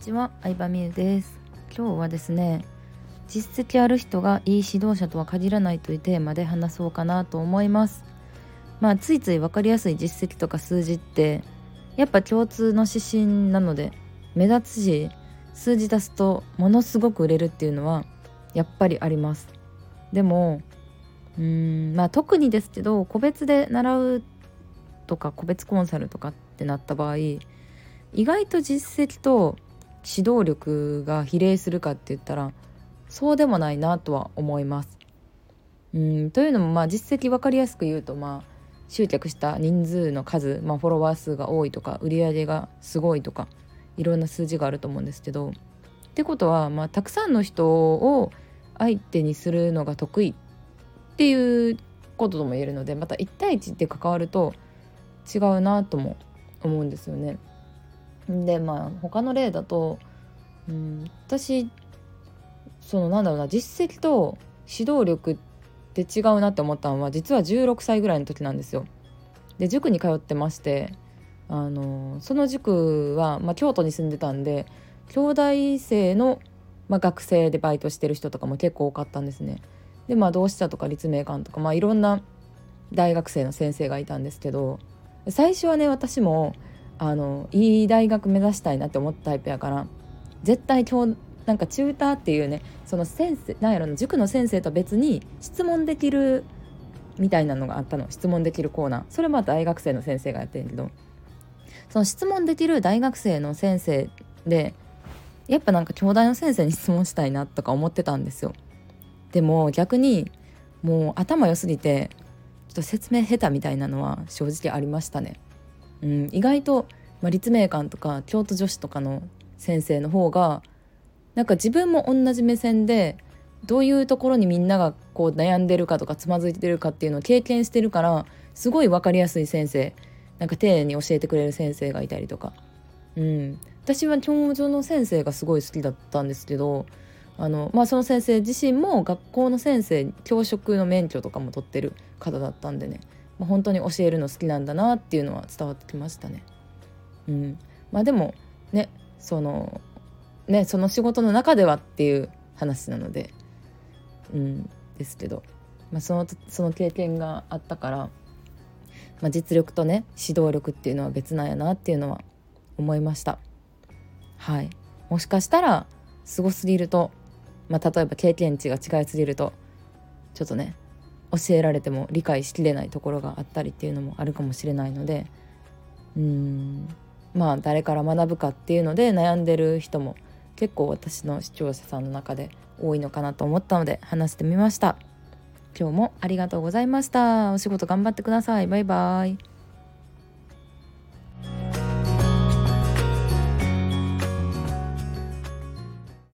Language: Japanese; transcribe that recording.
ちは、相葉美優です。今日はですね実績ある人がいい指導者とは限らないというテーマで話そうかなと思います。まあついつい分かりやすい実績とか数字ってやっぱ共通の指針なので目立つし数字出すとものすごく売れるっていうのはやっぱりあります。でもうーんまあ特にですけど個別で習うとか個別コンサルとかってなった場合意外と実績と指導力が比例するかって言ったらそうでもないなとは思います。うんというのもまあ実績分かりやすく言うとまあ集客した人数の数、まあ、フォロワー数が多いとか売り上げがすごいとかいろんな数字があると思うんですけどってことは、まあ、たくさんの人を相手にするのが得意っていうこととも言えるのでまた1対1って関わると違うなとも思うんですよね。でまあ他の例だと、うん、私そのなんだろうな実績と指導力って違うなって思ったのは実は16歳ぐらいの時なんですよ。で塾に通ってましてあのその塾は、まあ、京都に住んでたんで兄弟生の、まあ、学生でバイトしてる人とかも結構多かったんですね。でまあ同志社とか立命館とか、まあ、いろんな大学生の先生がいたんですけど最初はね私もあのいい大学目指したいなって思ったタイプやから絶対今日なんかチューターっていうねその先生なんやろな塾の先生と別に質問できるみたいなのがあったの。質問できるコーナー。それまた大学生の先生がやってんけど。その質問できる大学生の先生でやっぱなんか兄弟の先生に質問したいなとか思ってたんですよ。でも逆にもう頭良すぎてちょっと説明下手みたいなのは正直ありましたね。うん、意外と、まあ、立命館とか京都女子とかの先生の方がなんか自分も同じ目線でどういうところにみんながこう悩んでるかとかつまずいてるかっていうのを経験してるからすごい分かりやすい先生。なんか丁寧に教えてくれる先生がいたりとか、うん、私は教授の先生がすごい好きだったんですけどあの、まあ、その先生自身も学校の先生教職の免許とかも取ってる方だったんでね。まあ、本当に教えるの好きなんだなっていうのは伝わってきましたね。うん、まあでもねそのねその仕事の中ではっていう話なので、うん、ですけど、まあ、そのその経験があったから、まあ、実力とね指導力っていうのは別なんやなっていうのは思いました。はい、もしかしたらすごすぎると、まあ、例えば経験値が違いすぎるとちょっとね教えられても理解しきれないところがあったりっていうのもあるかもしれないのでうんまあ誰から学ぶかっていうので悩んでる人も結構私の視聴者さんの中で多いのかなと思ったので話してみました。今日もありがとうございました。お仕事頑張ってください。バイバイ。